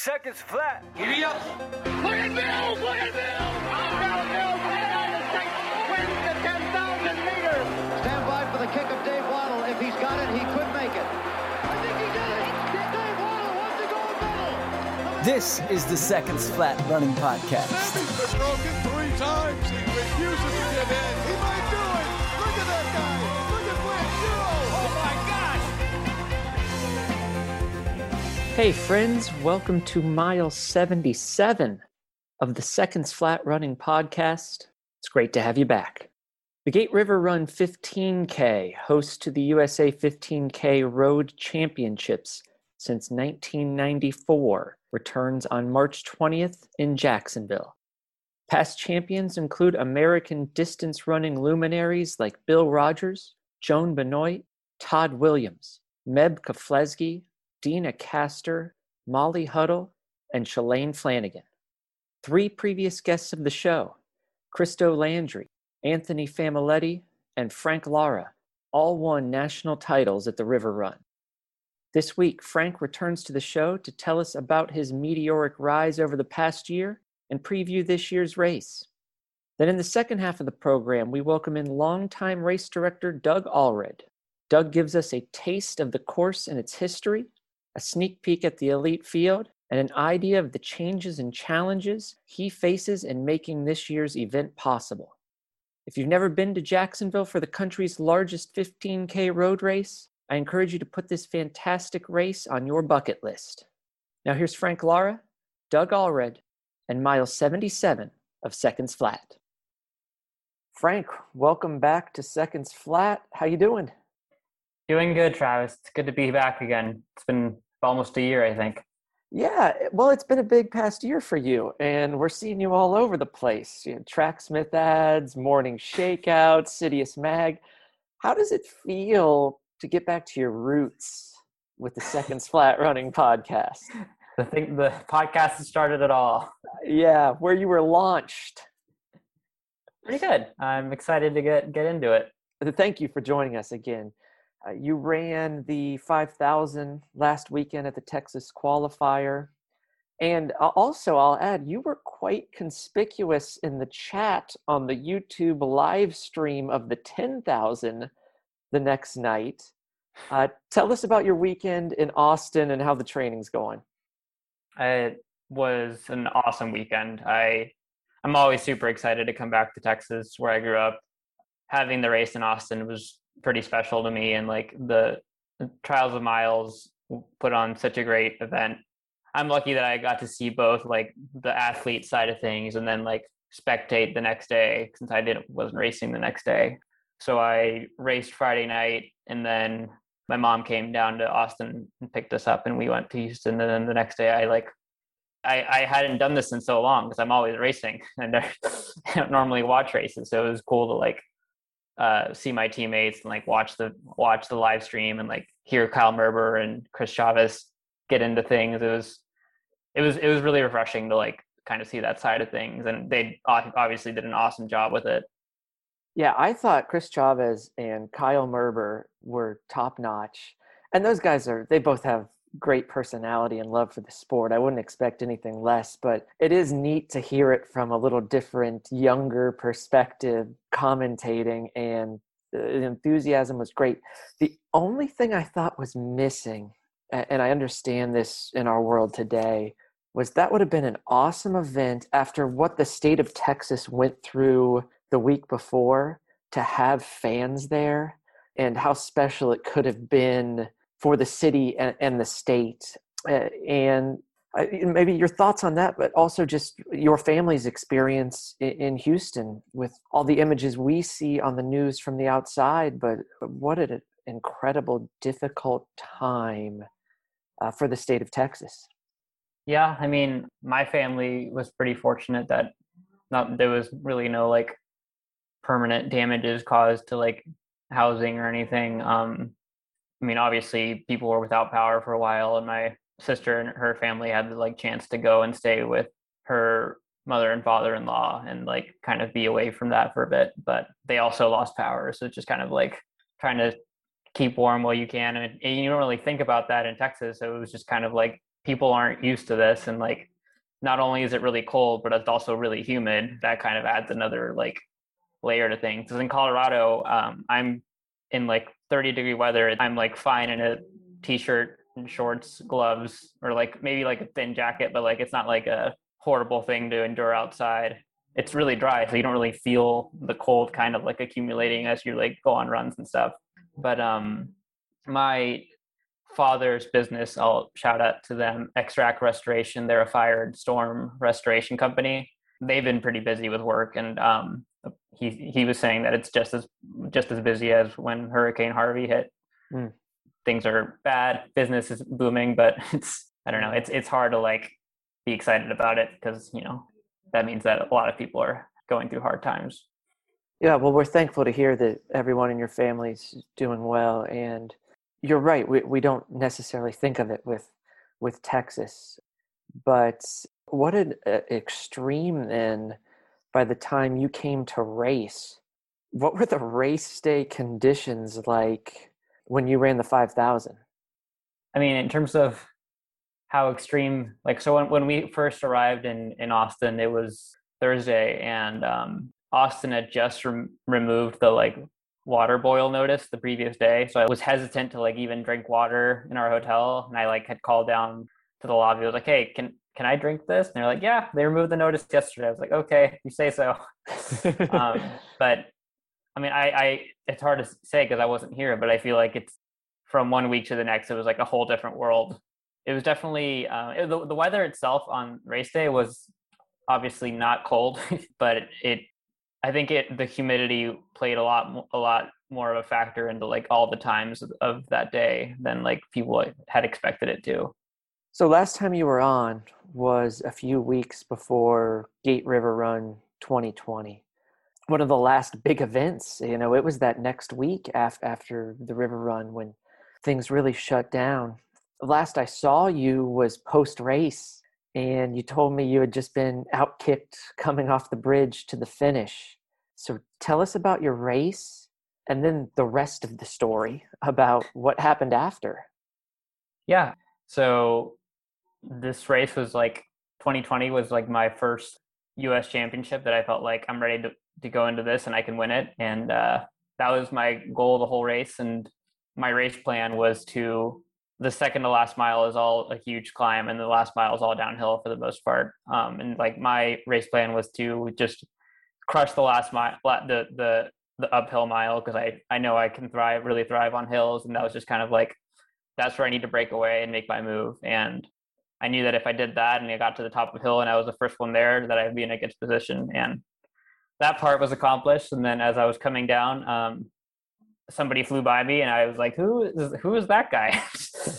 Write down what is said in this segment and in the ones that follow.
Seconds flat. Give Giddy up. Look at Mills! Look at Mills! Outbound Mills! The United States wins the 10,000 meters! Stand by for the kick of Dave Wottle. If he's got it, he could make it. I think he did it! Dave Wottle wants to go medal! This is the Seconds Flat Running Podcast. Sammy's been broken three times. He refuses to give in. Hey, friends, welcome to mile 77 of the Seconds Flat Running Podcast. It's great to have you back. The Gate River Run 15K, host to the USA 15K Road Championships since 1994, returns on March 20th in Jacksonville. Past champions include American distance running luminaries like Bill Rodgers, Joan Benoit, Todd Williams, Meb Keflezighi, Deena Kastor, Molly Huddle, and Shalane Flanagan. Three previous guests of the show, Christo Landry, Anthony Famiglietti, and Frank Lara, all won national titles at the River Run. This week, Frank returns to the show to tell us about his meteoric rise over the past year and preview this year's race. Then, in the second half of the program, we welcome in longtime race director Doug Alred. Doug gives us a taste of the course and its history, a sneak peek at the elite field, and an idea of the changes and challenges he faces in making this year's event possible. If you've never been to Jacksonville for the country's largest 15K road race, I encourage you to put this fantastic race on your bucket list. Now here's Frank Lara, Doug Alred, and mile 77 of Seconds Flat. Frank, welcome back to Seconds Flat. How you doing? Doing good, Travis. It's good to be back again. It's been almost a year, I think. Yeah, well, it's been a big past year for you, and we're seeing you all over the place. You know, Tracksmith ads, morning shakeout, Citius Mag. How does it feel to get back to your roots with the Seconds Flat Running podcast? The thing, the podcast has started it all. Yeah, where you were launched. Pretty good. I'm excited to get get into it. Thank you for joining us again. Uh, you ran the 5,000 last weekend at the Texas qualifier. And also, I'll add, you were quite conspicuous in the chat on the YouTube live stream of the 10,000 the next night. Uh, tell us about your weekend in Austin and how the training's going. It was an awesome weekend. I I'm always super excited to come back to Texas, where I grew up. Having the race in Austin was pretty special to me, and like the Trials of Miles put on such a great event. I'm lucky that I got to see both like the athlete side of things and then like spectate the next day since I didn't wasn't racing the next day. So I raced Friday night and then my mom came down to Austin and picked us up and we went to Houston and then the next day I like I, I hadn't done this in so long because I'm always racing and I don't normally watch races. So it was cool to like uh, see my teammates and like watch the watch the live stream and like hear Kyle Merber and Chris Chavez get into things. It was it was it was really refreshing to like kind of see that side of things, and they obviously did an awesome job with it. Yeah, I thought Chris Chavez and Kyle Merber were top notch, and those guys are they both have great personality and love for the sport. I wouldn't expect anything less, but it is neat to hear it from a little different, younger perspective, commentating, and the enthusiasm was great. The only thing I thought was missing, and I understand this in our world today, was that would have been an awesome event after what the state of Texas went through the week before to have fans there and how special it could have been for the city and, and the state. Uh, and uh, maybe your thoughts on that, but also just your family's experience in, in, Houston with all the images we see on the news from the outside. But what an incredible, difficult time uh, for the state of Texas. Yeah, I mean, my family was pretty fortunate that not there was really no like permanent damages caused to like housing or anything. Um, I mean, obviously, people were without power for a while, and my sister and her family had the like chance to go and stay with her mother and father-in-law and like kind of be away from that for a bit. But they also lost power, so it's just kind of like trying to keep warm while you can, and, and you don't really think about that in Texas. So it was just kind of like people aren't used to this and like not only is it really cold but it's also really humid that kind of adds another like layer to things because in colorado um, i'm in like 30 degree weather i'm like fine in a t-shirt and shorts gloves or like maybe like a thin jacket but like it's not like a horrible thing to endure outside. It's really dry so you don't really feel the cold kind of like accumulating as you like go on runs and stuff. But um my father's business i'll shout out to them extract restoration they're a fire and storm restoration company. They've been pretty busy with work and um he he was saying that it's just as just as busy as when hurricane harvey hit Mm. things are bad business is booming but it's i don't know it's it's hard to like be excited about it because you know that means that a lot of people are going through hard times Yeah, well, we're thankful to hear that everyone in your family's doing well, and you're right. We we don't necessarily think of it with with Texas, but what an uh, extreme then. By the time you came to race, what were the race day conditions like when you ran the five thousand? I mean, in terms of how extreme, like, so when, when we first arrived in, in Austin, it was Thursday, and um, Austin had just rem- removed the like water boil notice the previous day. So I was hesitant to like even drink water in our hotel, and I like had called down to the lobby. I was like, "Hey, can can I drink this?" And they're like, "Yeah, they removed the notice yesterday." I was like, "Okay, you say so." um, but I mean, I, I it's hard to say because I wasn't here, but I feel like it's from one week to the next, it was like a whole different world. It was definitely uh, it, the the weather itself on race day was obviously not cold, but it, it I think it the humidity played a lot a lot more of a factor into like all the times of, of that day than like people had expected it to. So last time you were on was a few weeks before Gate River Run 2020. One of the last big events, you know, it was that next week af- after the River Run when things really shut down. Last I saw you was post race, and you told me you had just been outkicked coming off the bridge to the finish. So tell us about your race and then the rest of the story about what happened after. Yeah. So this race was like 2020 was like my first US championship that I felt like I'm ready to, to go into this and I can win it. And uh, that was my goal the whole race. And my race plan was to the second to last mile is all a huge climb and the last mile is all downhill for the most part. Um, and like my race plan was to just crush the last mile, the, the, the uphill mile. Cause I, I know I can thrive, really thrive on hills. And that was just kind of like, that's where I need to break away and make my move. And I knew that if I did that and I got to the top of the hill and I was the first one there, that I'd be in a good position. And that part was accomplished. And then as I was coming down, um, somebody flew by me and I was like, who is, who is that guy?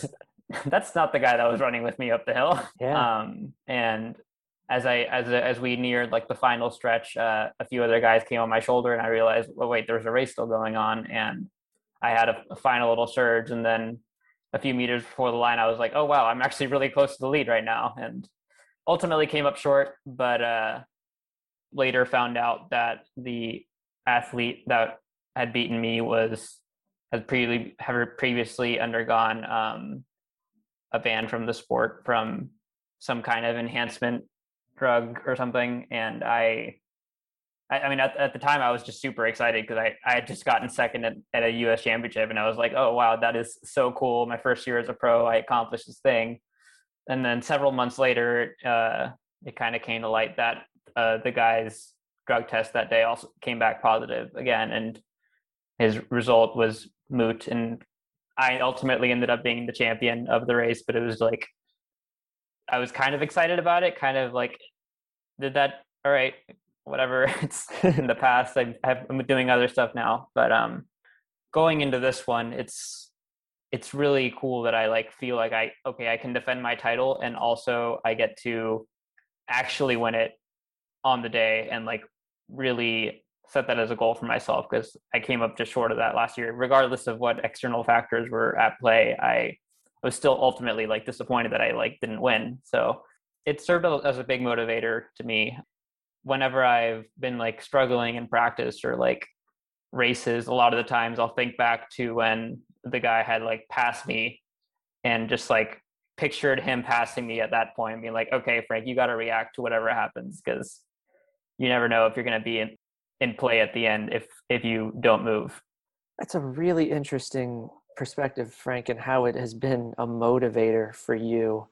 That's not the guy that was running with me up the hill. Yeah. Um, and as I, as, as we neared like the final stretch, uh, a few other guys came on my shoulder and I realized, well, wait, there's a race still going on. And I had a, a final little surge and then a few meters before the line, I was like, oh, wow, I'm actually really close to the lead right now. And ultimately came up short, but uh, later found out that the athlete that had beaten me was had previously had previously undergone um, a ban from the sport from some kind of enhancement drug or something, and I. I I mean, at, at the time, I was just super excited because I, I had just gotten second at, at a U.S. championship, and I was like, "Oh wow, that is so cool!" My first year as a pro, I accomplished this thing. And then several months later, uh, it kind of came to light that uh, the guy's drug test that day also came back positive again, and his result was moot. And I ultimately ended up being the champion of the race, but it was like I was kind of excited about it, kind of like, did that? All right, whatever. It's in the past. I, I'm doing other stuff now, but um, going into this one, it's it's really cool that I like feel like I okay I can defend my title and also I get to actually win it on the day and like really set that as a goal for myself because I came up just short of that last year regardless of what external factors were at play I was still ultimately like disappointed that I like didn't win so it served as a big motivator to me whenever I've been like struggling in practice or like races a lot of the times I'll think back to when the guy had like passed me and just like pictured him passing me at that point being like, okay, Frank, you got to react to whatever happens because you never know if you're going to be in, in play at the end if if you don't move. That's a really interesting perspective, Frank, and how it has been a motivator for you.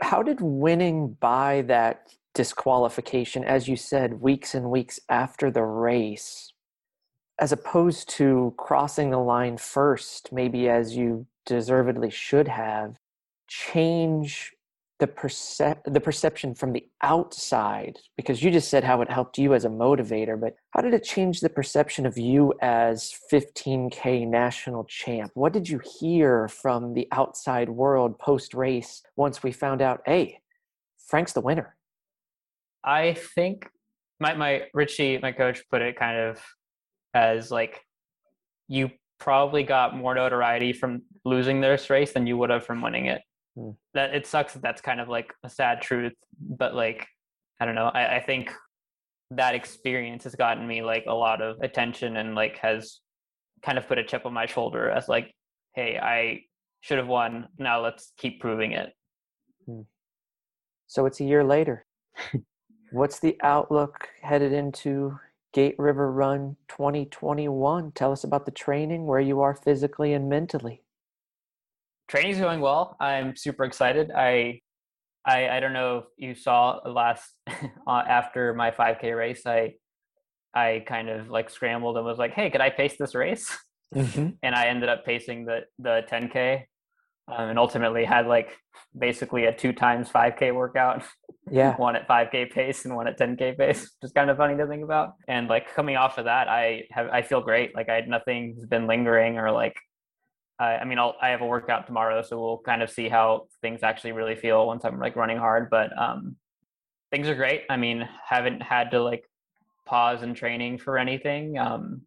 How did winning by that disqualification, as you said, weeks and weeks after the race, as opposed to crossing the line first, maybe as you deservedly should have, change the percep- the perception from the outside because you just said how it helped you as a motivator but how did it change the perception of you as 15k national champ? What did you hear from the outside world post race once we found out hey frank's the winner i think my my richie my coach put it kind of as like you probably got more notoriety from losing this race than you would have from winning it Hmm. That it sucks that that's kind of like a sad truth, but like I don't know. I, I think that experience has gotten me like a lot of attention and like has kind of put a chip on my shoulder as like, hey, I should have won. Now let's keep proving it. Hmm. So it's a year later. What's the outlook headed into Gate River Run 2021? Tell us about the training, where you are physically and mentally training's going well. I'm super excited. I I I don't know if you saw last uh, after my 5K race. I I kind of like scrambled and was like, "Hey, could I pace this race?" Mm-hmm. and I ended up pacing the the 10K, um, and ultimately had like basically a two times 5K workout. Yeah, one at 5K pace and one at 10K pace, which is kind of funny to think about. And like coming off of that, I have I feel great. Like I had nothing's been lingering or like I, I mean, I'll, I have a workout tomorrow, so we'll kind of see how things actually really feel once I'm like running hard. But um, things are great. I mean, haven't had to like pause in training for anything. Um,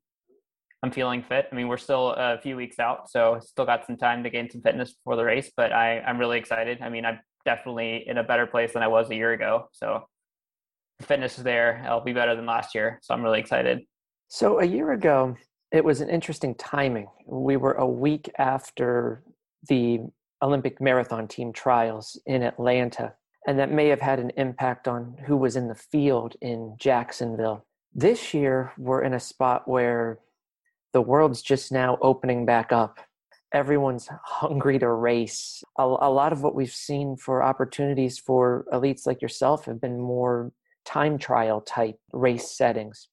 I'm feeling fit. I mean, we're still a few weeks out, so still got some time to gain some fitness before the race. But I, I'm really excited. I mean, I'm definitely in a better place than I was a year ago. So fitness is there. I'll be better than last year. So I'm really excited. So a year ago, it was an interesting timing. We were a week after the Olympic marathon team trials in Atlanta, and that may have had an impact on who was in the field in Jacksonville. This year, we're in a spot where the world's just now opening back up. Everyone's hungry to race. A, a lot of what we've seen for opportunities for elites like yourself have been more time trial type race settings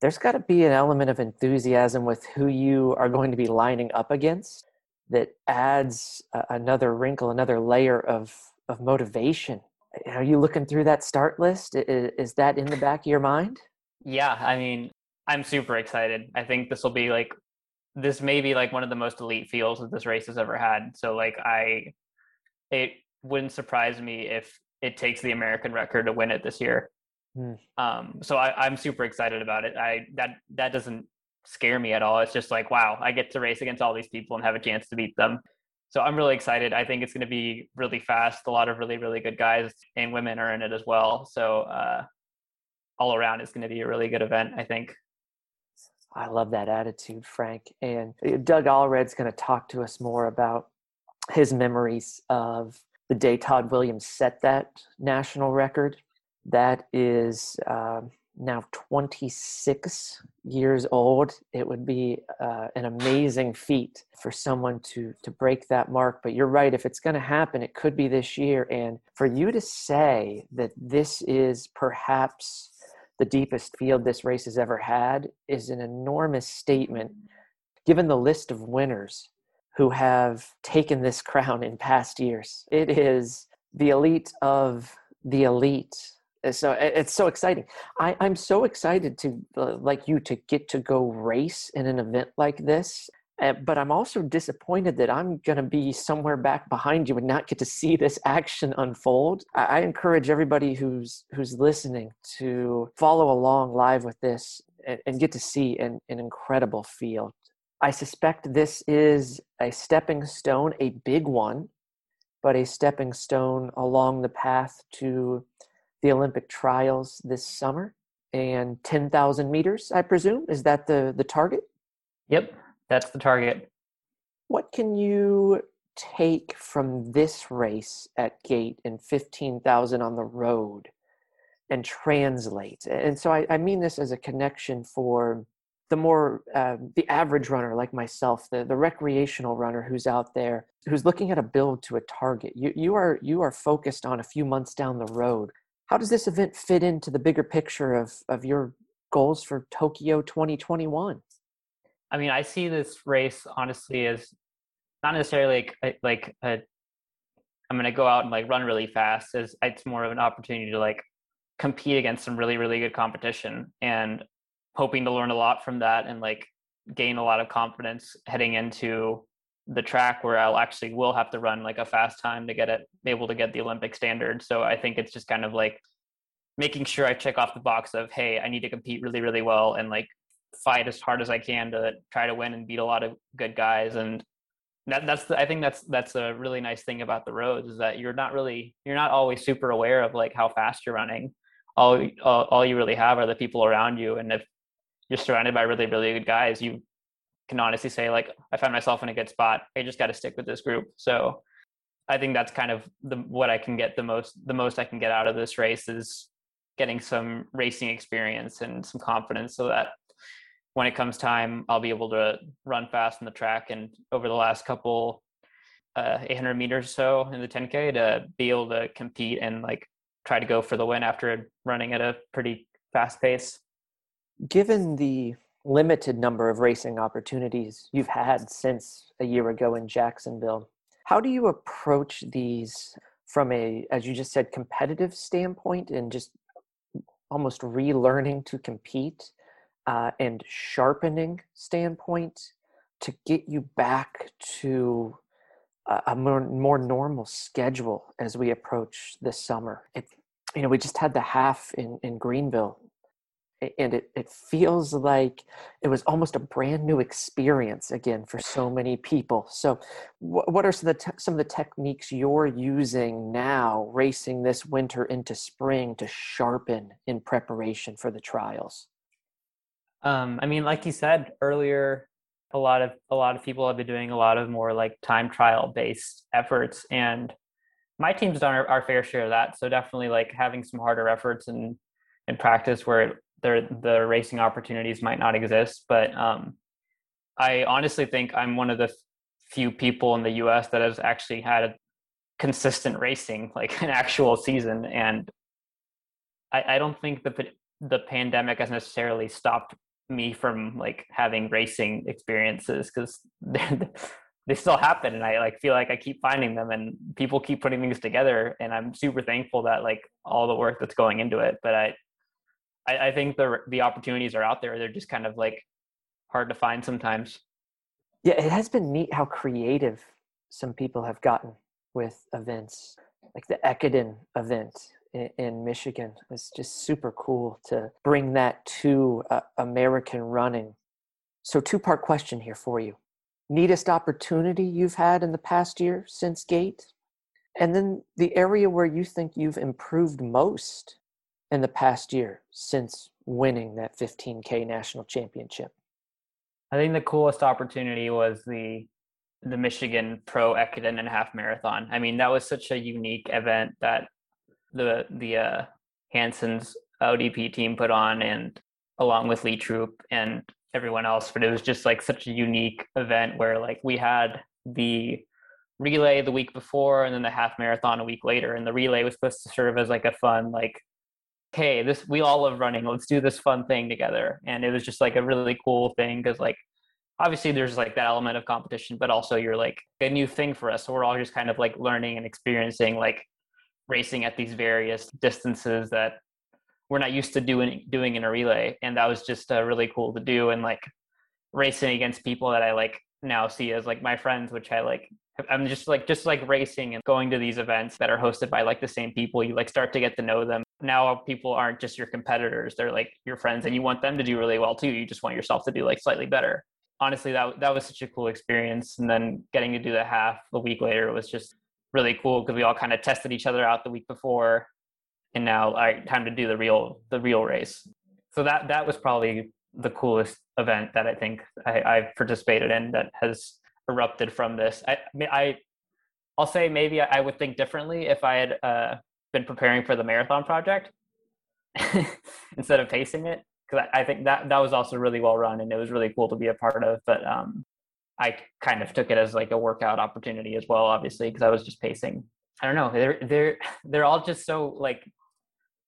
there's got to be an element of enthusiasm with who you are going to be lining up against that adds another wrinkle, another layer of of motivation. Are you looking through that start list? Is, is that in the back of your mind? Yeah, I mean, I'm super excited. I think this will be like this may be like one of the most elite fields that this race has ever had. So like I it wouldn't surprise me if it takes the American record to win it this year. Mm. Um, so I, I'm super excited about it. I that that doesn't scare me at all. It's just like wow, I get to race against all these people and have a chance to beat them. So I'm really excited. I think it's going to be really fast. A lot of really really good guys and women are in it as well. So uh, all around, it's going to be a really good event. I think. I love that attitude, Frank. And uh, Doug Alred's going to talk to us more about his memories of the day Todd Williams set that national record that is uh, now 26 years old. It would be uh, an amazing feat for someone to to break that mark. But you're right. If it's going to happen, it could be this year. And for you to say that this is perhaps the deepest field this race has ever had is an enormous statement, given the list of winners who have taken this crown in past years. It is the elite of the elite. Uh, so it's so exciting. I, i'm so excited to uh, like you to get to go race in an event like this uh, but i'm also disappointed that i'm going to be somewhere back behind you and not get to see this action unfold I, I encourage everybody who's who's listening to follow along live with this and, and get to see an, an incredible field i suspect this is a stepping stone a big one but a stepping stone along the path to the Olympic trials this summer and 10,000 meters, I presume. Is that the, the target? Yep, that's the target. What can you take from this race at gate and 15,000 on the road and translate? And so I, I mean this as a connection for the more uh, the average runner like myself the, the recreational runner who's out there who's looking at a build to a target you, you are you are focused on a few months down the road how does this event fit into the bigger picture of of your goals for tokyo 2021 i mean i see this race honestly as not necessarily like like a i'm going to go out and like run really fast as it's more of an opportunity to like compete against some really really good competition and hoping to learn a lot from that and like gain a lot of confidence heading into the track where I'll actually will have to run like a fast time to get it able to get the Olympic standard. So I think it's just kind of like making sure I check off the box of hey, I need to compete really really well and like fight as hard as I can to try to win and beat a lot of good guys. And that that's the, I think that's that's a really nice thing about the roads is that you're not really you're not always super aware of like how fast you're running. All all, all you really have are the people around you. And if you're surrounded by really really good guys you can honestly say like i found myself in a good spot. I just got to stick with this group. So i think that's kind of the what i can get the most the most i can get out of this race is getting some racing experience and some confidence so that when it comes time i'll be able to run fast in the track and over the last couple uh, 800 meters or so in the 10k to be able to compete and like try to go for the win after running at a pretty fast pace. Given the limited number of racing opportunities you've had since a year ago in Jacksonville, how do you approach these from a, as you just said, competitive standpoint and just almost relearning to compete uh, and sharpening standpoint to get you back to a, a more, more normal schedule as we approach this summer? It, you know, we just had the half in, in Greenville and it, it feels like it was almost a brand new experience again for so many people so what, what are some of, the te- some of the techniques you're using now racing this winter into spring to sharpen in preparation for the trials um, i mean like you said earlier a lot of a lot of people have been doing a lot of more like time trial based efforts and my team's done our, our fair share of that so definitely like having some harder efforts and in practice where there the racing opportunities might not exist. But um, I honestly think I'm one of the few people in the U.S. that has actually had a consistent racing, like an actual season, and I, I don't think the the pandemic has necessarily stopped me from like having racing experiences because they still happen and i like feel like i keep finding them and people keep putting things together and i'm super thankful that like all the work that's going into it but i I, I think the the opportunities are out there. They're just kind of like hard to find sometimes. Yeah, it has been neat how creative some people have gotten with events like the Ekiden event in, Michigan. It's just super cool to bring that to uh, American running. So, two part question here for you. Neatest opportunity you've had in the past year since Gate? And then the area where you think you've improved most in the past year since winning that 15K national championship? I think the coolest opportunity was the the Michigan Pro Ekiden and Half Marathon. I mean, that was such a unique event that the the uh, Hanson's ODP team put on, and along with Lee Troop and everyone else. But it was just like such a unique event where like we had the relay the week before and then the half marathon a week later and the relay was supposed to serve as like a fun like hey this we all love running let's do this fun thing together and it was just like a really cool thing because like obviously there's like that element of competition but also you're like a new thing for us so we're all just kind of like learning and experiencing like racing at these various distances that we're not used to doing doing in a relay. And that was just uh, really cool to do. And like racing against people that i like now see as like my friends which i like i'm just like just like racing and going to these events that are hosted by like the same people you like start to get to know them. Now people aren't just your competitors. They're like your friends and you want them to do really well too. You just want yourself to do like slightly better. Honestly that that was such a cool experience. And then getting to do the half a week later was just really cool because we all kind of tested each other out the week before and now all right time to do the real the real race so that that was probably the coolest event that i think I, i've participated in that has erupted from this i i mean i I'll say maybe I would think differently if I had uh, been preparing for the marathon project instead of pacing it because I, I, think that that was also really well run and it was really cool to be a part of. But um, I kind of took it as like a workout opportunity as well, obviously, because I was just pacing. I don't know. They're they're they're all just so like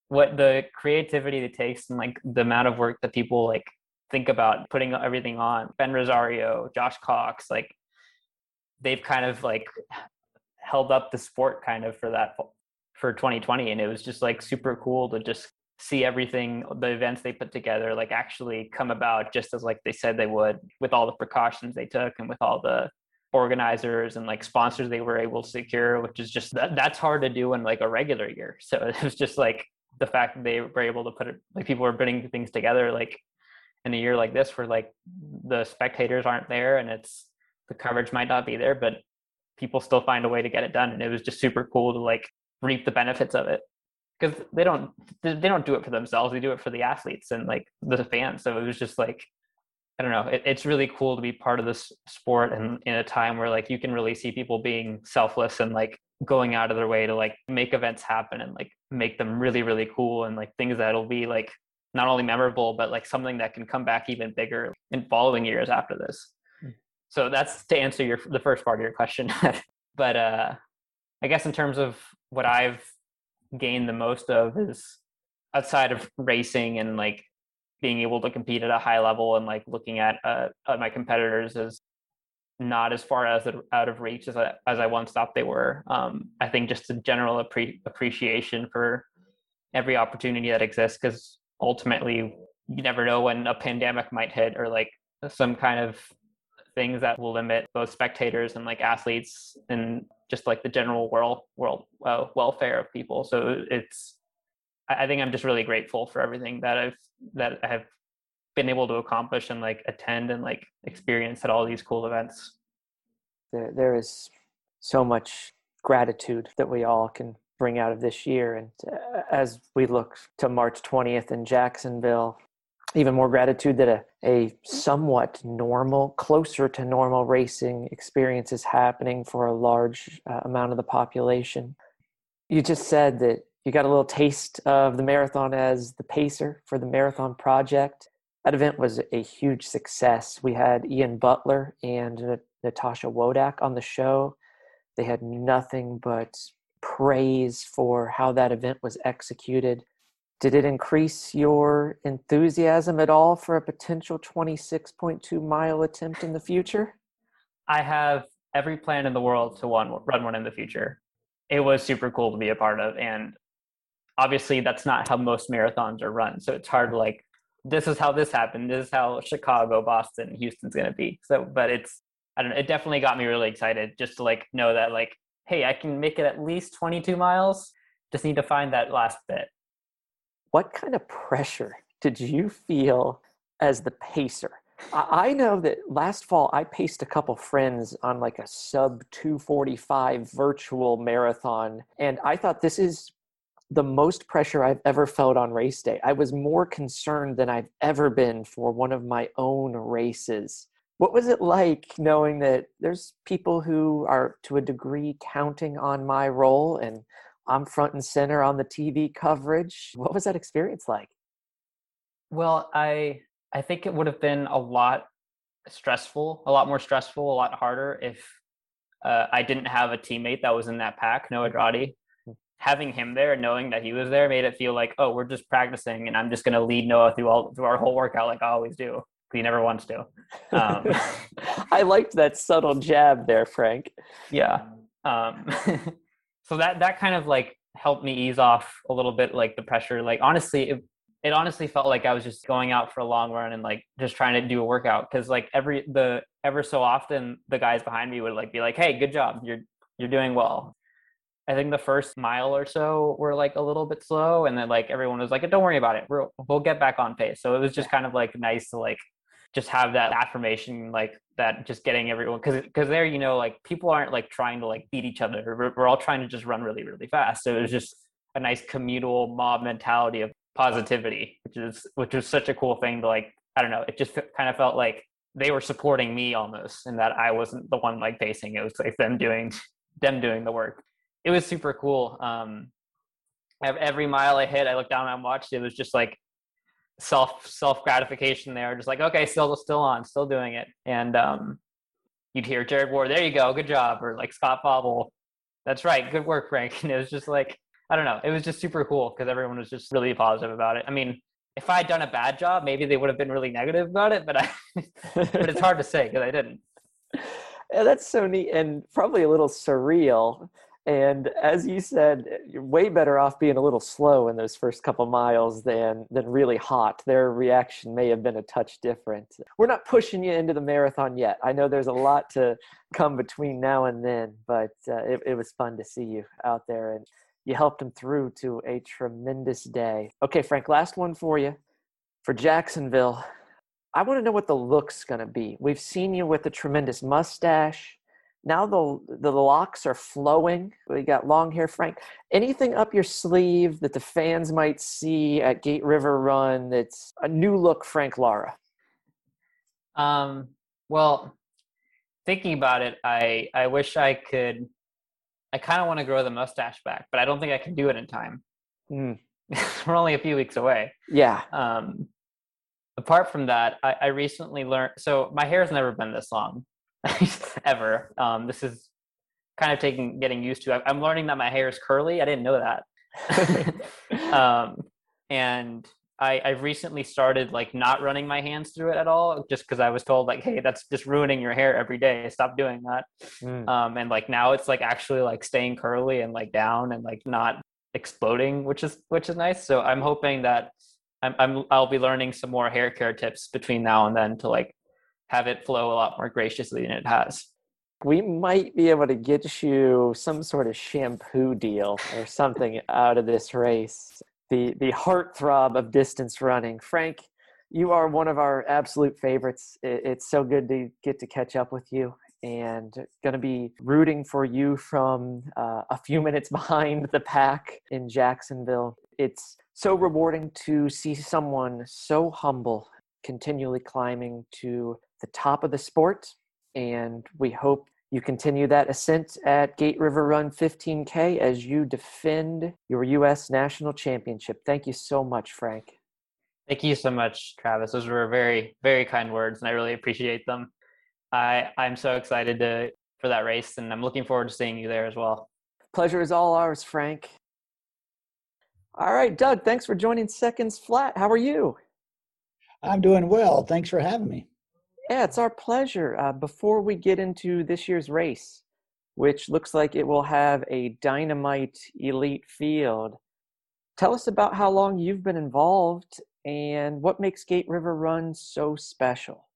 what the creativity it takes and like the amount of work that people like think about putting everything on. Ben Rosario, Josh Cox, like they've kind of like held up the sport kind of for that for 2020 and it was just like super cool to just see everything the events they put together like actually come about just as like they said they would with all the precautions they took and with all the organizers and like sponsors they were able to secure which is just that, that's hard to do in like a regular year. So it was just like the fact that they were able to put it like people were putting things together like in a year like this where like the spectators aren't there and it's the coverage might not be there but people still find a way to get it done. And it was just super cool to like reap the benefits of it because they don't they don't do it for themselves they do it for the athletes and like the fans. So it was just like i don't know it, it's really cool to be part of this sport and in a time where like you can really see people being selfless and like going out of their way to like make events happen and like make them really really cool and like things that'll be like not only memorable but like something that can come back even bigger in following years after this. Hmm. so that's to answer your the first part of your question. But uh i guess in terms of what i've gain the most of is outside of racing and like being able to compete at a high level and like looking at, uh, at my competitors is not as far as out of reach as I, as I once thought they were. Um, I think just a general appre- appreciation for every opportunity that exists because ultimately you never know when a pandemic might hit or like some kind of things that will limit both spectators and like athletes and just like the general world world uh, welfare of people. So it's I think I'm just really grateful for everything that I've that I have been able to accomplish and like attend and like experience at all these cool events. There there is so much gratitude that we all can bring out of this year and uh, as we look to March 20th in Jacksonville even more gratitude that a, a somewhat normal, closer to normal racing experience is happening for a large uh, amount of the population. You just said that you got a little taste of the marathon as the pacer for the marathon project. That event was a huge success. We had Ian Butler and Natasha Wodak on the show. They had nothing but praise for how that event was executed did it increase your enthusiasm at all for a potential 26.2 mile attempt in the future? I have every plan in the world to one, run one in the future. It was super cool to be a part of. And obviously, that's not how most marathons are run. So it's hard to like, this is how this happened. This is how Chicago, Boston, Houston's going to be. So, but it's, I don't know, it definitely got me really excited just to like know that, like, hey, I can make it at least 22 miles. Just need to find that last bit what kind of pressure did you feel as the pacer? I know that last fall I paced a couple friends on like a sub 245 virtual marathon, and I thought this is the most pressure I've ever felt on race day. I was more concerned than I've ever been for one of my own races. What was it like knowing that there's people who are to a degree counting on my role and I'm front and center on the TV coverage. What was that experience like? Well, I I think it would have been a lot stressful, a lot more stressful, a lot harder if uh, I didn't have a teammate that was in that pack, Noah Droddy. Mm. Having him there, and knowing that he was there, made it feel like, oh, we're just practicing, and I'm just going to lead Noah through all through our whole workout like I always do. He never wants to. Um, I liked that subtle jab there, Frank. Yeah. Um, so that that kind of like helped me ease off a little bit like the pressure. Like honestly it, it honestly felt like i was just going out for a long run and like just trying to do a workout. Because like every the ever so often the guys behind me would like be like hey good job. You're you're doing well. I think the first mile or so were like a little bit slow and then like everyone was like don't worry about it. We'll, we'll get back on pace. So it was just kind of like nice to like just have that affirmation like that just getting everyone because because there you know like people aren't like trying to like beat each other we're, we're all trying to just run really really fast so it was just a nice communal mob mentality of positivity which is which was such a cool thing to like i don't know it just kind of felt like they were supporting me almost and that i wasn't the one like facing it was like them doing them doing the work. It was super cool. Um, every mile I hit, I looked down and watched. It was just like self self gratification there. Just like okay, still still on, still doing it. And um, you'd hear Jared Ward, "There you go, good job," or like Scott Fauble, "That's right, good work, Frank." And it was just like I don't know, it was just super cool because everyone was just really positive about it. I mean, if I had done a bad job, maybe they would have been really negative about it, but I but it's hard to say because I didn't. Yeah, that's so neat and probably a little surreal. And as you said, you're way better off being a little slow in those first couple miles than than really hot. Their reaction may have been a touch different. We're not pushing you into the marathon yet. I know there's a lot to come between now and then, but uh, it, it was fun to see you out there and you helped them through to a tremendous day. Okay, Frank, last one for you. For Jacksonville, I want to know what the look's going to be. We've seen you with a tremendous mustache. Now the the locks are flowing. We got long hair, Frank. Anything up your sleeve that the fans might see at Gate River Run that's a new look, Frank Lara? Um, well, thinking about it, I I wish I could. I kind of want to grow the mustache back, but I don't think I can do it in time. Mm. We're only a few weeks away. Yeah. Um, apart from that, I, I recently learned. So my hair's never been this long, ever. Um, this is kind of taking getting used to. I'm learning that my hair is curly. I didn't know that. um, and I, I've recently started like not running my hands through it at all, just because I was told like, hey, that's just ruining your hair every day. Stop doing that. Mm. Um, and like now it's like actually like staying curly and like down and like not exploding, which is which is nice. So I'm hoping that I'm, I'm I'll be learning some more hair care tips between now and then to like have it flow a lot more graciously than it has. We might be able to get you some sort of shampoo deal or something out of this race. The the heartthrob of distance running, Frank. You are one of our absolute favorites. It's so good to get to catch up with you and going to be rooting for you from uh, a few minutes behind the pack in Jacksonville. It's so rewarding to see someone so humble continually climbing to the top of the sport. And we hope you continue that ascent at Gate River Run 15K as you defend your U.S. National Championship. Thank you so much, Frank. Thank you so much, Travis. Those were very, very kind words, and I really appreciate them. I I'm so excited to for that race, and I'm looking forward to seeing you there as well. Pleasure is all ours, Frank. All right, Doug, thanks for joining Seconds Flat. How are you? I'm doing well. Thanks for having me. Yeah, it's our pleasure. Uh, before we get into this year's race, which looks like it will have a dynamite elite field, tell us about how long you've been involved and what makes Gate River Run so special.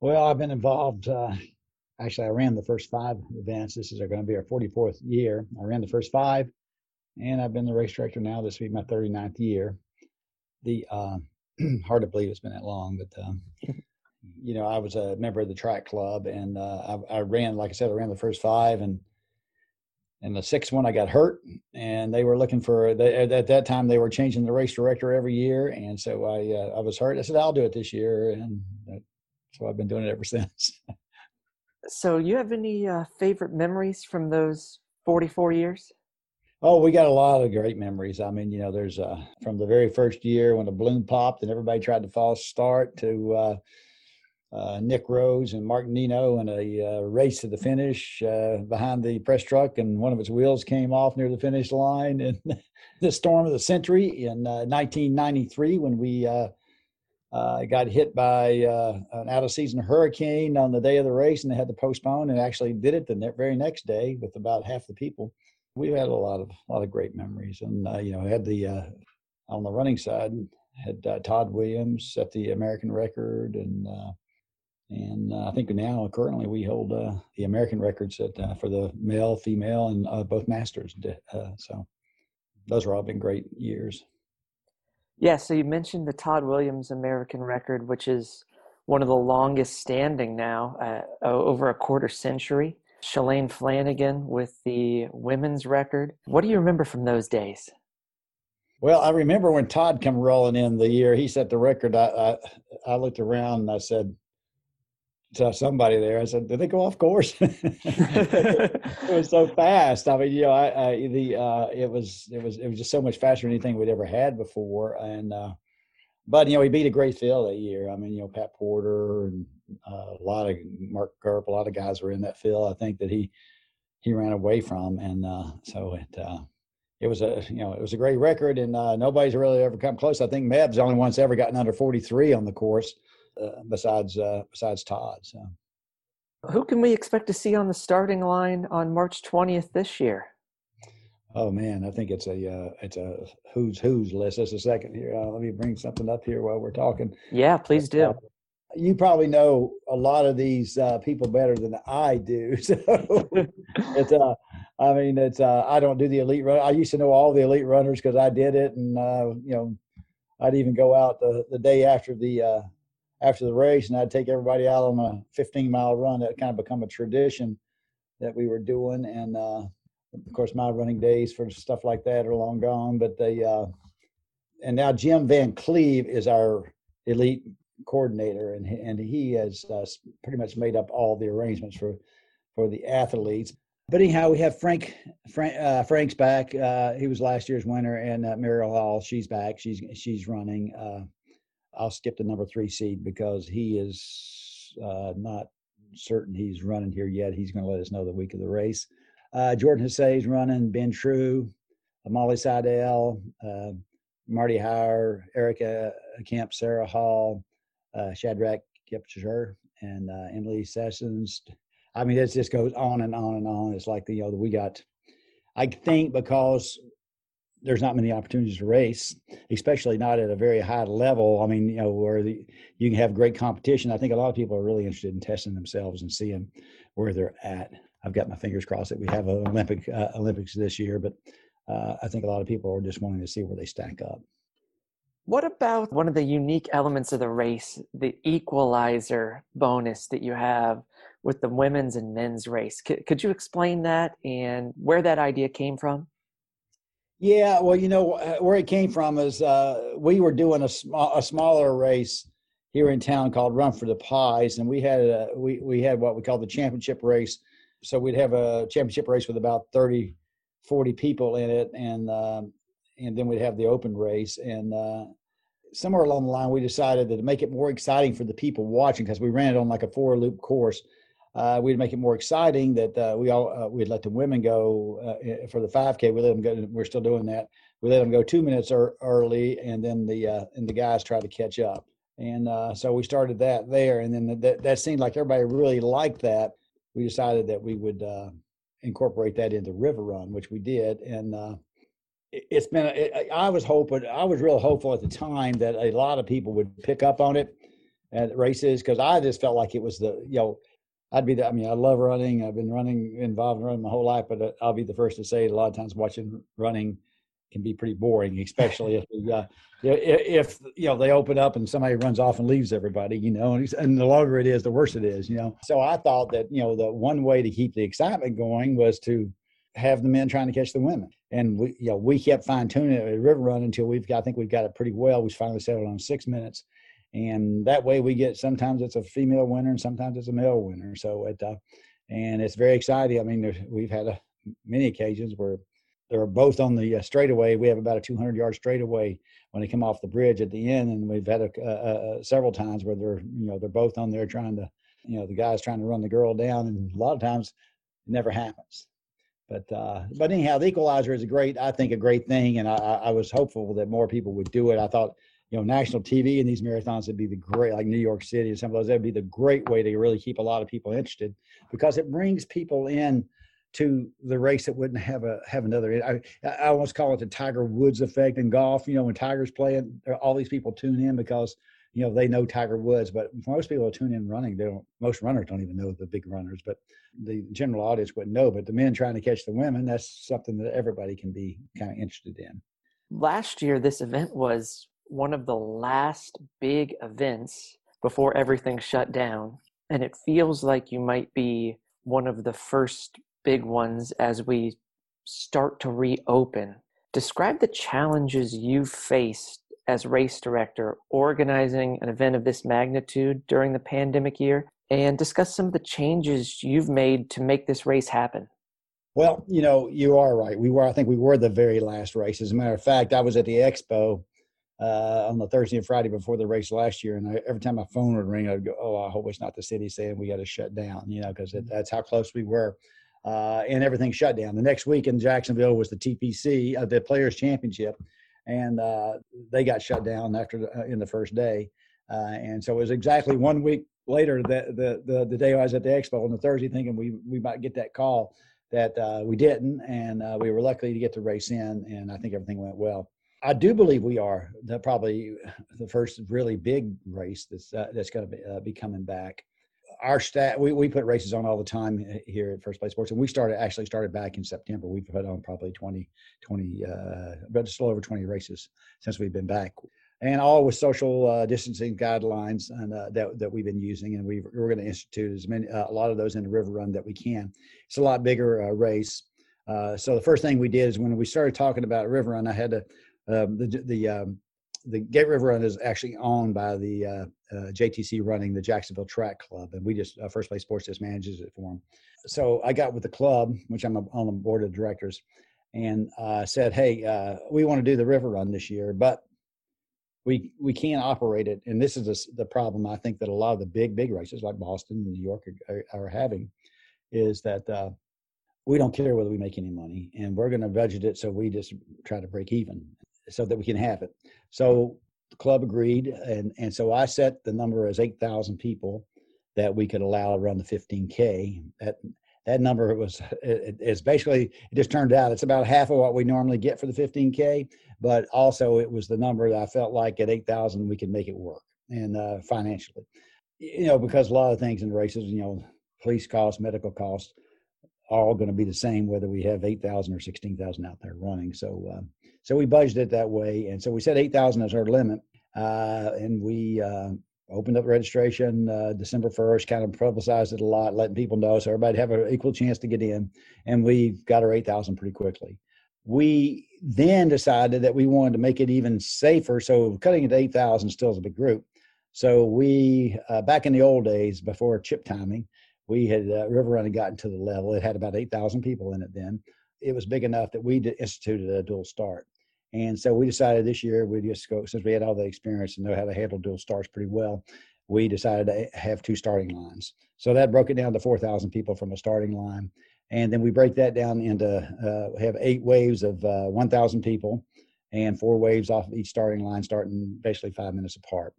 Well, I've been involved. Uh, actually, I ran the first five events. This is going to be our 44th year. I ran the first five, and I've been the race director now. This will be my 39th year. The uh, hard to believe it's been that long, but um, you know, I was a member of the track club, and uh, I, I, ran, like I said, I ran the first five, and and the sixth one I got hurt, and they were looking for. They, at that time, they were changing the race director every year, and so I uh, I was hurt. I said I'll do it this year, and so I've been doing it ever since. so, you have any uh, favorite memories from those 44 years? Oh, we got a lot of great memories. I mean, you know, there's uh, from the very first year when the balloon popped and everybody tried to false start to uh, uh, Nick Rose and Mark Nenow in a uh, race to the finish uh, behind the press truck, and one of its wheels came off near the finish line. And the storm of the century in 1993 uh, when we uh, got hit by uh, an out of season hurricane on the day of the race and they had to postpone and actually did it the ne- very next day with about half the people. We've had a lot of a lot of great memories and uh, you know had the uh, on the running side had uh, Todd Williams set the American record and uh, and I think now currently we hold the American records at, for the male, female, and both masters. so those are all been great years. Yeah, so you mentioned the Todd Williams American record, which is one of the longest standing now, uh, over a quarter century. Shalane Flanagan with the women's record. What do you remember from those days? Well, I remember when Todd come rolling in the year he set the record. I I, I looked around and I said, to somebody there. I said, "Did they go off course?" it was so fast. I mean, you know, I, I the uh, it was it was it was just so much faster than anything we'd ever had before. And uh, but you know, he beat a great field that year. I mean, you know, Pat Porter and uh, a lot of Mark Curp, a lot of guys were in that field. I think that he he ran away from, and uh, so it uh, it was a you know it was a great record, and uh, nobody's really ever come close. I think Meb's the only one that's ever gotten under 43 on the course, besides uh, besides Todd. So. Who can we expect to see on the starting line on March 20th this year? Oh man, I think it's a uh, it's a who's who's list. Just a second here. Uh, let me bring something up here while we're talking. Yeah, please do. Uh, you probably know a lot of these uh, people better than I do. So it's uh, I mean, it's uh, I don't do the elite run. I used to know all the elite runners because I did it, and uh, you know, I'd even go out the, the day after the uh, after the race, and I'd take everybody out on a 15 mile run. That kind of become a tradition that we were doing, and uh, of course, my running days for stuff like that are long gone. But they uh, and now Jim Van Cleve is our elite coordinator, and and he has uh, pretty much made up all the arrangements for for the athletes. But anyhow, we have Frank. Frank uh, Frank's back. Uh, he was last year's winner, and uh, Muriel Hall. She's back. She's she's running. Uh, I'll skip the number three seed because he is uh, not certain he's running here yet. He's going to let us know the week of the race. Uh, Jordan Hasay's running. Ben True, Molly Seidel, Marty Hehir, Erica Kemp, Sara Hall, Shadrack Kipchirchir, and Emily Sisson, I mean, it just goes on and on and on. It's like the, you know, we got, I think because there's not many opportunities to race, especially not at a very high level. I mean, you know, where the, you can have great competition. I think a lot of people are really interested in testing themselves and seeing where they're at. I've got my fingers crossed that we have an Olympic uh, Olympics this year, but uh, I think a lot of people are just wanting to see where they stack up. What about one of the unique elements of the race, the equalizer bonus that you have with the women's and men's race? Could, could you explain that and where that idea came from? Yeah, well, you know uh, where it came from is uh, we were doing a, sm- a smaller race here in town called Run for the Pies, and we had a, we we had what we call the championship race. So we'd have a championship race with about 30, 40 people in it, and um, and then we'd have the open race. And uh, somewhere along the line, we decided that to make it more exciting for the people watching, because we ran it on like a four loop course, uh, we'd make it more exciting that uh, we all uh, we'd let the women go uh, for the 5K. We let them go. We're still doing that. We let them go two minutes early, and then the uh, and the guys try to catch up. And uh, so we started that there, and then that that seemed like everybody really liked that. We decided that we would incorporate that into River Run, which we did, and it's been it, i was hoping i was real hopeful at the time that a lot of people would pick up on it at races because i just felt like it was the you know i'd be the, i mean i love running i've been running involved in running my whole life but uh, i'll be the first to say a lot of times watching running can be pretty boring especially if uh, if you know they open up and somebody runs off and leaves everybody you know and, and the longer it is the worse it is you know so i thought that you know the one way to keep the excitement going was to have the men trying to catch the women. And we, you know, we kept fine tuning it at River Run until we've got, I think we've got it pretty well. We finally settled on six minutes. And that way we get, sometimes it's a female winner and sometimes it's a male winner. So it, uh, and it's very exciting. I mean, we've had a, many occasions where they're both on the uh, straightaway. We have about a 200 yard straightaway when they come off the bridge at the end. And we've had a, uh, several times where they're, you know, they're both on there trying to, you know, the guy's trying to run the girl down. And a lot of times it never happens but uh, but anyhow, the equalizer is a great, I think, a great thing, and I, I was hopeful that more people would do it. I thought, you know, national TV in these marathons would be the great, like New York City and some of those. That'd be the great way to really keep a lot of people interested because it brings people in to the race that wouldn't have a have another. I, I almost call it the Tiger Woods effect in golf. You know, when Tiger's playing, all these people tune in because you know they know Tiger Woods, but most people tune in running. They don't. Most runners don't even know the big runners, but the general audience wouldn't know. But the men trying to catch the women, that's something that everybody can be kind of interested in. Last year, this event was one of the last big events before everything shut down, and it feels like you might be one of the first big ones as we start to reopen. Describe the challenges you faced as race director organizing an event of this magnitude during the pandemic year and discuss some of the changes you've made to make this race happen. Well, you know, you are right. We were, I think we were the very last race. As a matter of fact, I was at the expo uh, on the Thursday and Friday before the race last year, and I, every time my phone would ring, I'd go, "Oh, I hope it's not the city saying we got to shut down," you know, because mm-hmm. that's how close we were. Uh, and everything shut down. The next week in Jacksonville was the TPC, uh, the Players Championship, and uh, they got shut down after the, uh, in the first day. Uh, and so it was exactly one week later that the, the the day I was at the expo on the Thursday, thinking we we might get that call that uh, we didn't, and uh, we were lucky to get the race in, and I think everything went well. I do believe we are the, probably the first really big race that's uh, that's going to be, uh, be, coming back. Our stat we, we put races on all the time here at First Place Sports, and we started actually started back in September. We've put on probably 20, 20 uh, but just a little over 20 races since we've been back and all with social uh, distancing guidelines and, uh, that, that we've been using. And we are going to institute as many, uh, a lot of those in the river run that we can. It's a lot bigger uh, race. Uh, so the first thing we did is when we started talking about river run, I had to, um, the, the, um, the Gate River Run is actually owned by the uh, JTC running the Jacksonville Track Club. And we just, First Place Sports just manages it for them. So I got with the club, which I'm on the board of directors, and said, hey, we want to do the river run this year, but we we can't operate it and this is a, the problem i think that a lot of the big big races like boston and new york are, are, are having is that uh, we don't care whether we make any money and we're going to budget it so we just try to break even so that we can have it. So the club agreed and and so i set the number as 8000 people that we could allow to run the 15k that that number was it, it's basically it just turned out it's about half of what we normally get for the 15k but also it was the number that i felt like at 8000 we could make it work and uh, financially. You know because a lot of things in races you know police costs medical costs are all going to be the same whether we have 8000 or 16000 out there running. So uh, so we budgeted it that way and so we set 8000 as our limit uh, and we uh, opened up registration uh, December 1st, kind of publicized it a lot, letting people know so everybody have an equal chance to get in. And we got our 8,000 pretty quickly. We then decided that we wanted to make it even safer. So cutting it to 8,000 still is a big group. So we, uh, back in the old days before chip timing, we had uh, River Run had gotten to the level. It had about 8,000 people in it then. It was big enough that we instituted a dual start. And so we decided this year we just go since we had all the experience and know how to handle dual starts pretty well. We decided to have two starting lines. So that broke it down to 4,000 people from a starting line. And then we break that down into uh, have eight waves of uh, 1,000 people and four waves off of each starting line, starting basically five minutes apart.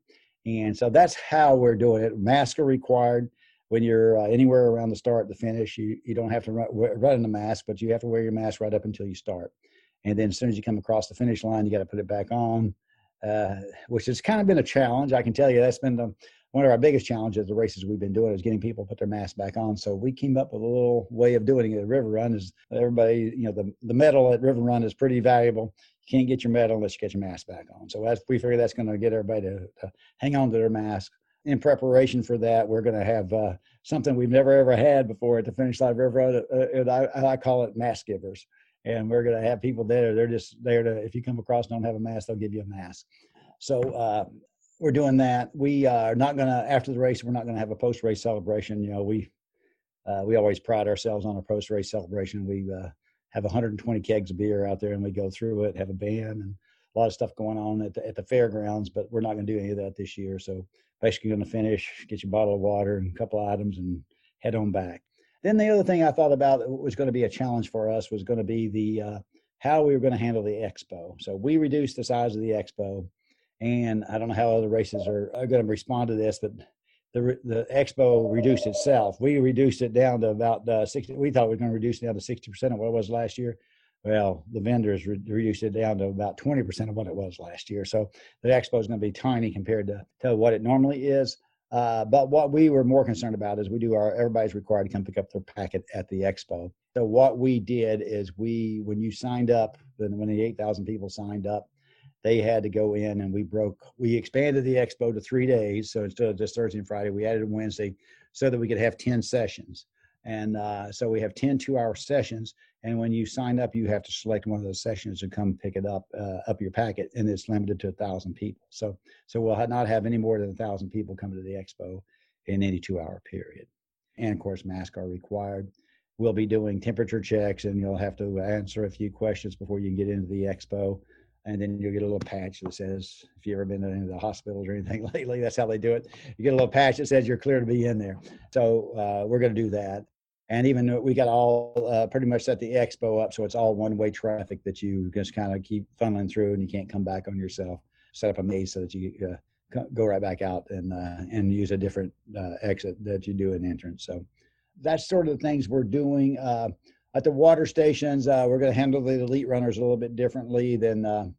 And so that's how we're doing it. Masks are required when you're uh, anywhere around the start to finish. You you don't have to run, run in the mask, but you have to wear your mask right up until you start and then as soon as you come across the finish line, you got to put it back on, uh, which has kind of been a challenge. I can tell you that's been the, one of our biggest challenges. The races we've been doing is getting people to put their mask back on. So we came up with a little way of doing it at River Run. Is everybody, you know, the the medal at River Run is pretty valuable. You can't get your medal unless you get your mask back on. So we figure that's going to get everybody to, to, hang on to their mask. In preparation for that, we're going to have uh, something we've never ever had before at the finish line of River Run. Uh, I, I call it mask givers and we're going to have people there. They're just there to, if you come across don't have a mask, they'll give you a mask. So uh, we're doing that. We are not going to, after the race, we're not going to have a post race celebration. You know, we, uh, we always pride ourselves on a post race celebration. We uh, have 120 kegs of beer out there and we go through it, have a band and a lot of stuff going on at the, at the fairgrounds, but we're not going to do any of that this year. So basically going to finish, get your bottle of water and a couple items and head on back. Then the other thing I thought about that was going to be a challenge for us was going to be the uh, how we were going to handle the expo. So we reduced the size of the expo, and I don't know how other races are, are going to respond to this, but the the expo reduced itself. We reduced it down to about uh, sixty. We thought we were going to reduce it down to sixty percent of what it was last year. Well, the vendors re- reduced it down to about twenty percent of what it was last year. So the expo is going to be tiny compared to, to what it normally is. Uh, but what we were more concerned about is we do our everybody's required to come pick up their packet at the expo. So what we did is we when you signed up, when when the eight thousand people signed up, they had to go in and we broke we expanded the expo to three days. So instead of just Thursday and Friday, we added Wednesday so that we could have ten sessions. And uh, so we have 10 two hour sessions. And when you sign up, you have to select one of those sessions to come pick it up, uh, up your packet. And it's limited to a thousand people. So, so we'll not have any more than a thousand people coming to the expo. in any two hour period. And of course, masks are required. We'll be doing temperature checks and you'll have to answer a few questions before you can get into the expo. And then you'll get a little patch that says, if you've ever been to any of the hospitals or anything lately, that's how they do it. You get a little patch that says you're clear to be in there. So uh, we're going to do that. And even we got all uh, pretty much set the expo up, so it's all one way traffic that you just kind of keep funneling through and you can't come back on yourself. Set up a maze so that you uh, go right back out and uh, and use a different uh, exit that you do an entrance. So that's sort of the things we're doing. Uh, at the water stations, uh, we're going to handle the elite runners a little bit differently than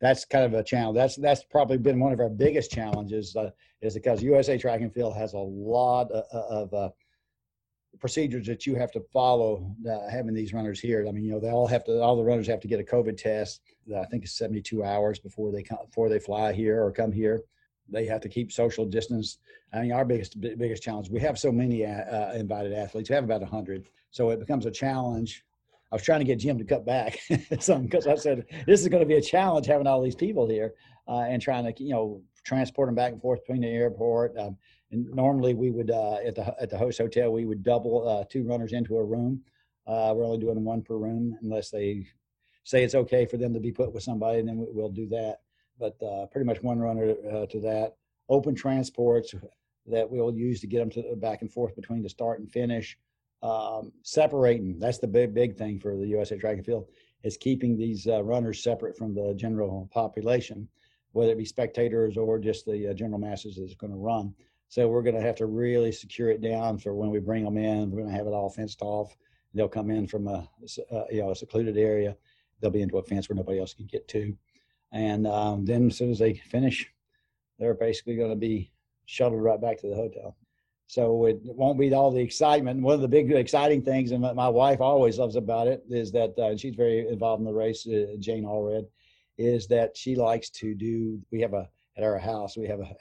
that's kind of a challenge. That's that's probably been one of our biggest challenges is because USA Track and Field has a lot of, of procedures that you have to follow uh, having these runners here. I mean, you know, they all have to, all the runners have to get a COVID test. I think it's 72 hours before they come, before they fly here or come here. They have to keep social distance. I mean, our biggest, biggest challenge, we have so many uh, invited athletes. We have about 100. So it becomes a challenge. I was trying to get Jim to cut back some because I said, this is going to be a challenge having all these people here uh, and trying to, you know, transport them back and forth between the airport. Um, and normally we would uh, at the at the host hotel we would double uh, two runners into a room. Uh, we're only doing one per room unless they say it's okay for them to be put with somebody, and then we'll do that. But uh, pretty much one runner uh, to that. Open transports that we'll use to get them to back and forth between the start and finish. Um, separating that's the big big thing for the USA Track and Field is keeping these uh, runners separate from the general population, whether it be spectators or just the general masses that's going to run. So we're going to have to really secure it down for when we bring them in. We're going to have it all fenced off. They'll come in from a, a you know a secluded area. They'll be into a fence where nobody else can get to, and um, then as soon as they finish, they're basically going to be shuttled right back to the hotel. So it won't be all the excitement. One of the big exciting things, and my wife always loves about it, is that uh, she's very involved in the race. Uh, Jane Alred, is that she likes to do. We have a at our house. We have a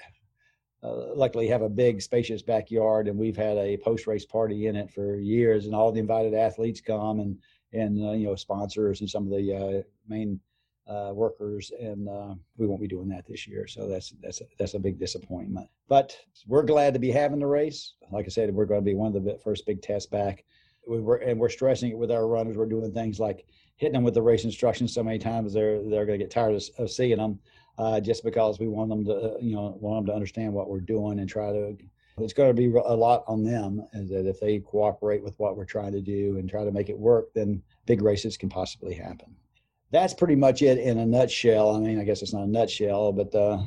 uh, luckily have a big spacious backyard and we've had a post race party in it for years and all the invited athletes come and and uh, you know sponsors and some of the uh, main uh, workers and uh, we won't be doing that this year so that's that's a, that's a big disappointment. But we're glad to be having the race. Like i said we're going to be one of the first big tests back. We were and we're stressing it with our runners. We're doing things like hitting them with the race instructions so many times they're they're going to get tired of, of seeing them uh, just because we want them to, uh, you know, want them to understand what we're doing and try to. It's going to be a lot on them, is that if they cooperate with what we're trying to do and try to make it work, then big races can possibly happen. That's pretty much it in a nutshell. I mean, I guess it's not a nutshell, but uh,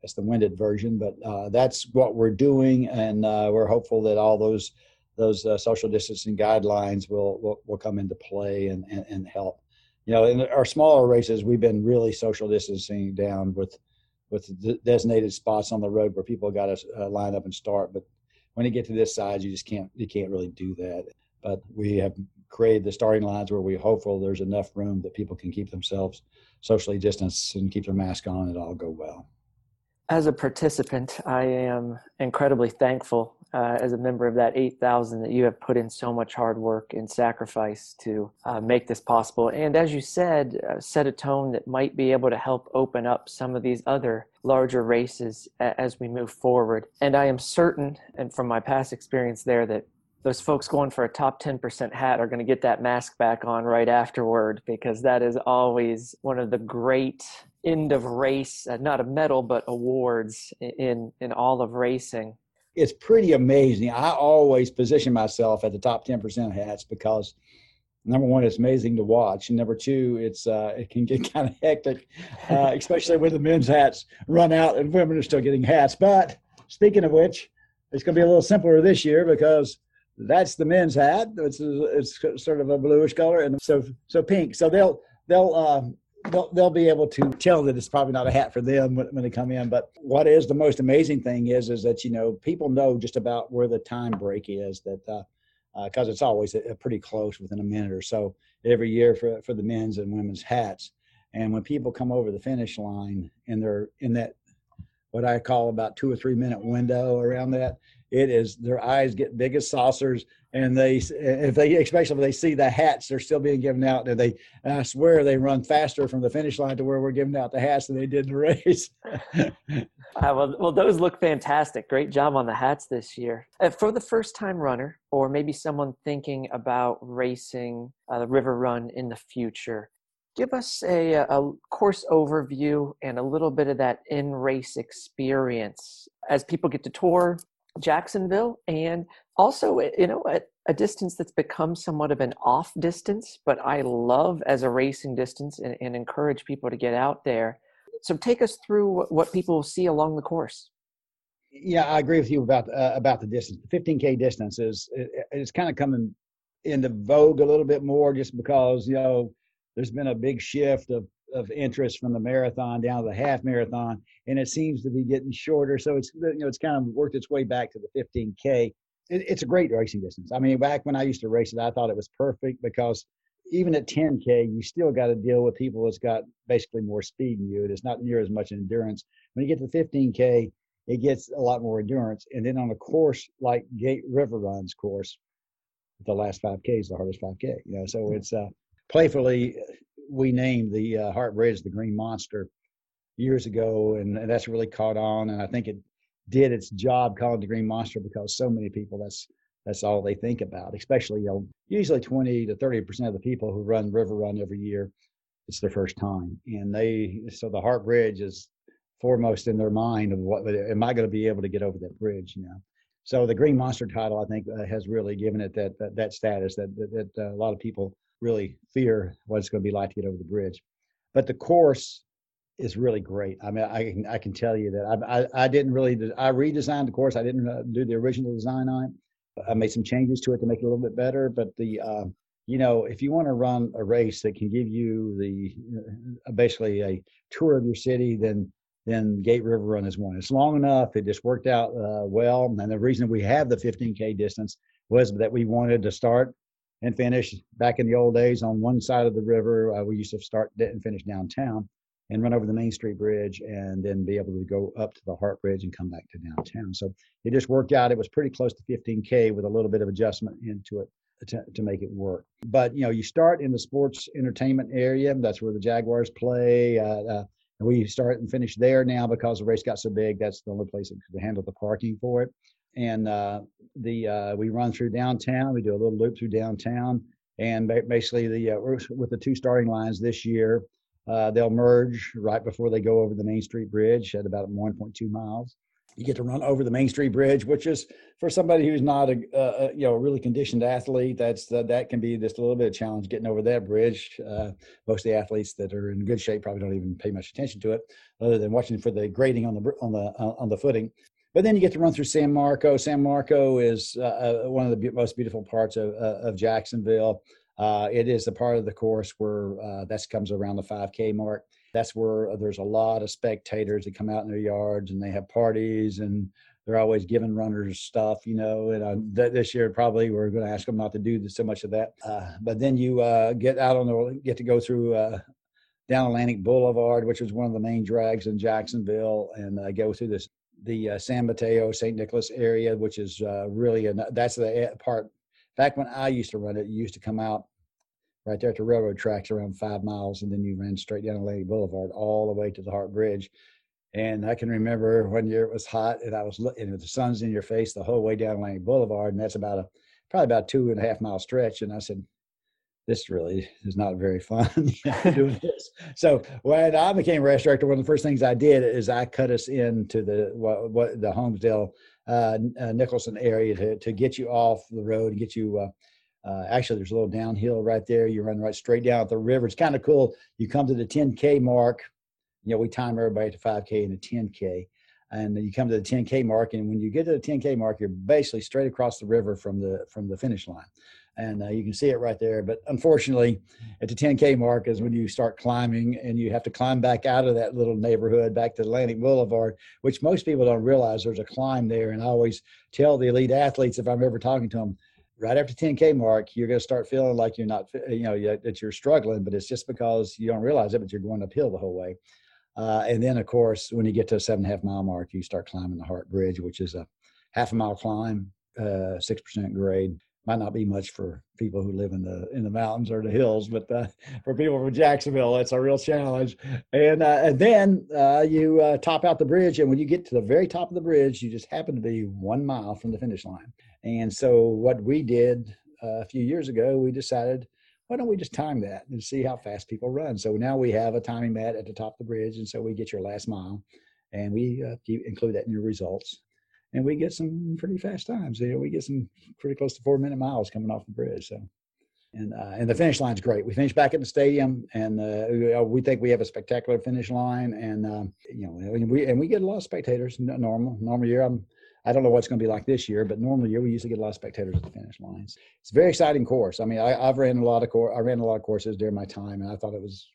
that's the winded version. But uh, that's what we're doing, and uh, we're hopeful that all those those uh, social distancing guidelines will, will, will come into play and, and, and help you know, in our smaller races, we've been really social distancing down with with designated spots on the road where people got to uh, line up and start. But when you get to this size, you just can't you can't really do that. But we have created the starting lines where we're hopeful there's enough room that people can keep themselves socially distanced and keep their mask on and all go well. As a participant, I am incredibly thankful uh, as a member of that 8,000 that you have put in so much hard work and sacrifice to uh, make this possible. And as you said, uh, set a tone that might be able to help open up some of these other larger races as we move forward. And I am certain, and from my past experience there, that those folks going for a top 10% hat are going to get that mask back on right afterward because that is always one of the great end of race, uh, not a medal, but awards in, in all of racing it's pretty amazing. I always position myself at the top 10% hats because number one, it's amazing to watch. And number two, it's uh, it can get kind of hectic, uh, especially when the men's hats run out and women are still getting hats. But speaking of which, it's going to be a little simpler this year because that's the men's hat. It's it's sort of a bluish color and so so pink. So they'll they'll um, they'll, they'll be able to tell that it's probably not a hat for them when, when, they come in. But what is the most amazing thing is, is that, you know, people know just about where the time break is that, uh, because uh, it's always a, a pretty close within a minute or so every year for, for the men's and women's hats. And when people come over the finish line and they're in that what I call about two or three minute window around that. It is their eyes get big as saucers, and they if they especially if they see the hats they're still being given out, and they and I swear they run faster from the finish line to where we're giving out the hats than they did the race. Uh, well, well, those look fantastic. Great job on the hats this year. Uh, for the first time runner, or maybe someone thinking about racing uh, the River Run in the future, give us a, a course overview and a little bit of that in race experience as people get to tour Jacksonville and also, you know, at a distance that's become somewhat of an off distance, but I love as a racing distance and, and encourage people to get out there so take us through what people see along the course. Yeah, I agree with you about uh, about the distance. The 15k distance is it's kind of coming into vogue a little bit more just because you know there's been a big shift of of interest from the marathon down to the half marathon, and it seems to be getting shorter. So it's you know it's kind of worked its way back to the 15k. It, it's a great racing distance. I mean, back when I used to race it, I thought it was perfect because even at 10K, you still got to deal with people that's got basically more speed than you. It's not near as much endurance. When you get to 15K, it gets a lot more endurance. And then on a course like Gate River Runs course, the last 5K is the hardest 5K. You know, so hmm. it's uh, playfully we named the uh, Hart Bridge the Green Monster years ago, and, and that's really caught on. And I think it did its job calling the Green Monster because so many people that's that's all they think about, especially, you know, usually 20 to 30% of the people who run River Run every year, it's their first time. And they, so the Hart Bridge is foremost in their mind of what, am I going to be able to get over that bridge, you know? So the Green Monster title, I think, uh, has really given it that, that, that status that, that, that uh, a lot of people really fear what it's going to be like to get over the bridge. But the course is really great. I mean, I can I can tell you that I I, I didn't really I redesigned the course. I didn't uh, do the original design on it. I made some changes to it to make it a little bit better. But the uh, you know, if you want to run a race that can give you the uh, basically a tour of your city, then then Gate River Run is one. It's long enough. It just worked out uh, well. And the reason we have the 15k distance was that we wanted to start and finish back in the old days on one side of the river. Uh, we used to start and finish downtown and run over the Main Street Bridge and then be able to go up to the Hart Bridge and come back to downtown. So it just worked out. It was pretty close to 15K with a little bit of adjustment into it to, to make it work. But, you know, you start in the sports entertainment area. That's where the Jaguars play. Uh, uh, and we start and finish there now because the race got so big. That's the only place that could handle the parking for it. And uh, the uh, we run through downtown. We do a little loop through downtown. And basically, the uh, with the two starting lines this year, uh, they'll merge right before they go over the Main Street Bridge at about 1.2 miles. You get to run over the Main Street Bridge, which is for somebody who's not a, a you know really conditioned athlete. That's that can be just a little bit of challenge getting over that bridge. Uh, most of the athletes that are in good shape probably don't even pay much attention to it, other than watching for the grading on the on the uh, on the footing. But then you get to run through San Marco. San Marco is uh, uh, one of the most beautiful parts of, of Jacksonville. Uh, it is the part of the course where uh, that comes around the 5K mark. That's where there's a lot of spectators that come out in their yards and they have parties and they're always giving runners stuff, you know. And uh, th- this year probably we're going to ask them not to do so much of that. Uh, but then you uh, get out on the get to go through uh, down Atlantic Boulevard, which is one of the main drags in Jacksonville, and go through this the uh, San Mateo St. Nicholas area, which is uh, really a, that's the eh, part back when I used to run it, used to come out right there at the railroad tracks around five miles, and then you ran straight down Atlantic Boulevard all the way to the Hart Bridge. And I can remember one year it was hot, and I was looking, the sun's in your face the whole way down Atlantic Boulevard, and that's about a probably about two and a half mile stretch. And I said, this really is not very fun doing this. So when I became race director, one of the first things I did is I cut us into the what, what the Holmesdale uh, uh, Nicholson area to, to get you off the road and get you. Uh, uh, actually, there's a little downhill right there. You run right straight down at the river. It's kind of cool. You come to the 10K mark. You know, we time everybody to 5K and a 10K. And you come to the 10K mark, and when you get to the 10K mark, you're basically straight across the river from the from the finish line and uh, you can see it right there. But unfortunately, at the 10K mark is when you start climbing, and you have to climb back out of that little neighborhood back to Atlantic Boulevard, which most people don't realize there's a climb there. And I always tell the elite athletes if I'm ever talking to them, right after 10K mark, you're going to start feeling like you're not, you know, that you're struggling, but it's just because you don't realize it, but you're going uphill the whole way. Uh, and then, of course, when you get to a seven and a half mile mark, you start climbing the Hart Bridge, which is a half a mile climb, uh, six percent grade. Might not be much for people who live in the in the mountains or the hills, but uh, for people from Jacksonville, it's a real challenge. And uh, and then uh, you uh, top out the bridge, and when you get to the very top of the bridge, you just happen to be one mile from the finish line. And so, what we did uh, a few years ago, we decided why don't we just time that and see how fast people run? So now we have a timing mat at the top of the bridge, and so we get your last mile, and we uh, include that in your results, and we get some pretty fast times. You know, we get some pretty close to four minute miles coming off the bridge. So, and uh, and the finish line's great. We finish back at the stadium, and uh, we think we have a spectacular finish line, and um, you know, and we and we get a lot of spectators. Normal normal year, I'm I don't know what's going to be like this year, but normally year we usually get a lot of spectators at the finish lines. It's a very exciting course. I mean, I, have ran a lot of course. I ran a lot of courses during my time, and I thought it was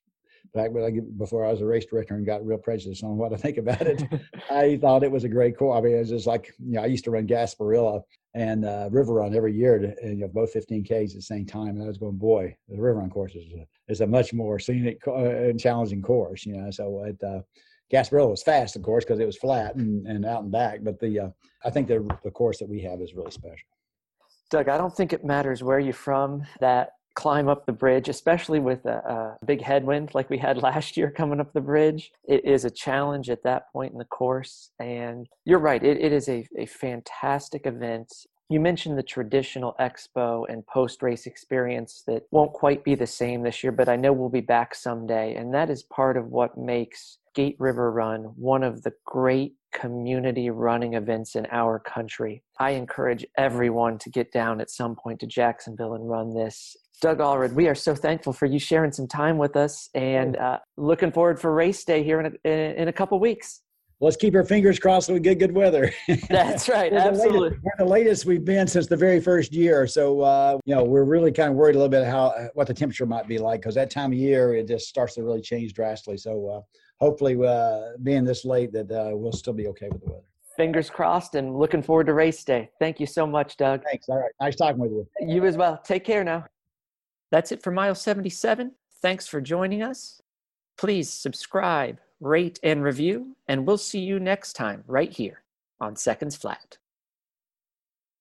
back before I was a race director and got real prejudice on what I think about it. I thought it was a great course. I mean, it was just like you know, I used to run Gasparilla and uh, River Run every year, to, and, you know, both 15Ks at the same time. And I was going, boy, the River Run course is a, is a much more scenic uh, and challenging course, you know. So it, uh, Gasparilla was fast, of course, because it was flat and, and out and back. But the uh, I think the the course that we have is really special. Doug, I don't think it matters where you're from. That climb up the bridge, especially with a, a, big headwind like we had last year coming up the bridge. It is a challenge at that point in the course. And you're right, it, it is a, a fantastic event. You mentioned the traditional expo and post race experience that won't quite be the same this year, but I know we'll be back someday. And that is part of what makes Gate River Run, one of the great community running events in our country. I encourage everyone to get down at some point to Jacksonville and run this. Doug Alred, we are so thankful for you sharing some time with us and uh, looking forward for race day here in a, in a couple weeks. Let's keep our fingers crossed that we get good weather. That's right, we're absolutely. The latest, we're the latest we've been since the very first year. So, uh, you know, we're really kind of worried a little bit how what the temperature might be like because that time of year it just starts to really change drastically. So, uh, hopefully, uh, being this late, that uh, we'll still be okay with the weather. Fingers crossed, and looking forward to race day. Thank you so much, Doug. Thanks. All right, nice talking with you. You as well. Take care now. That's it for mile 77. Thanks for joining us. Please subscribe, rate, and review, and we'll see you next time right here on Seconds Flat.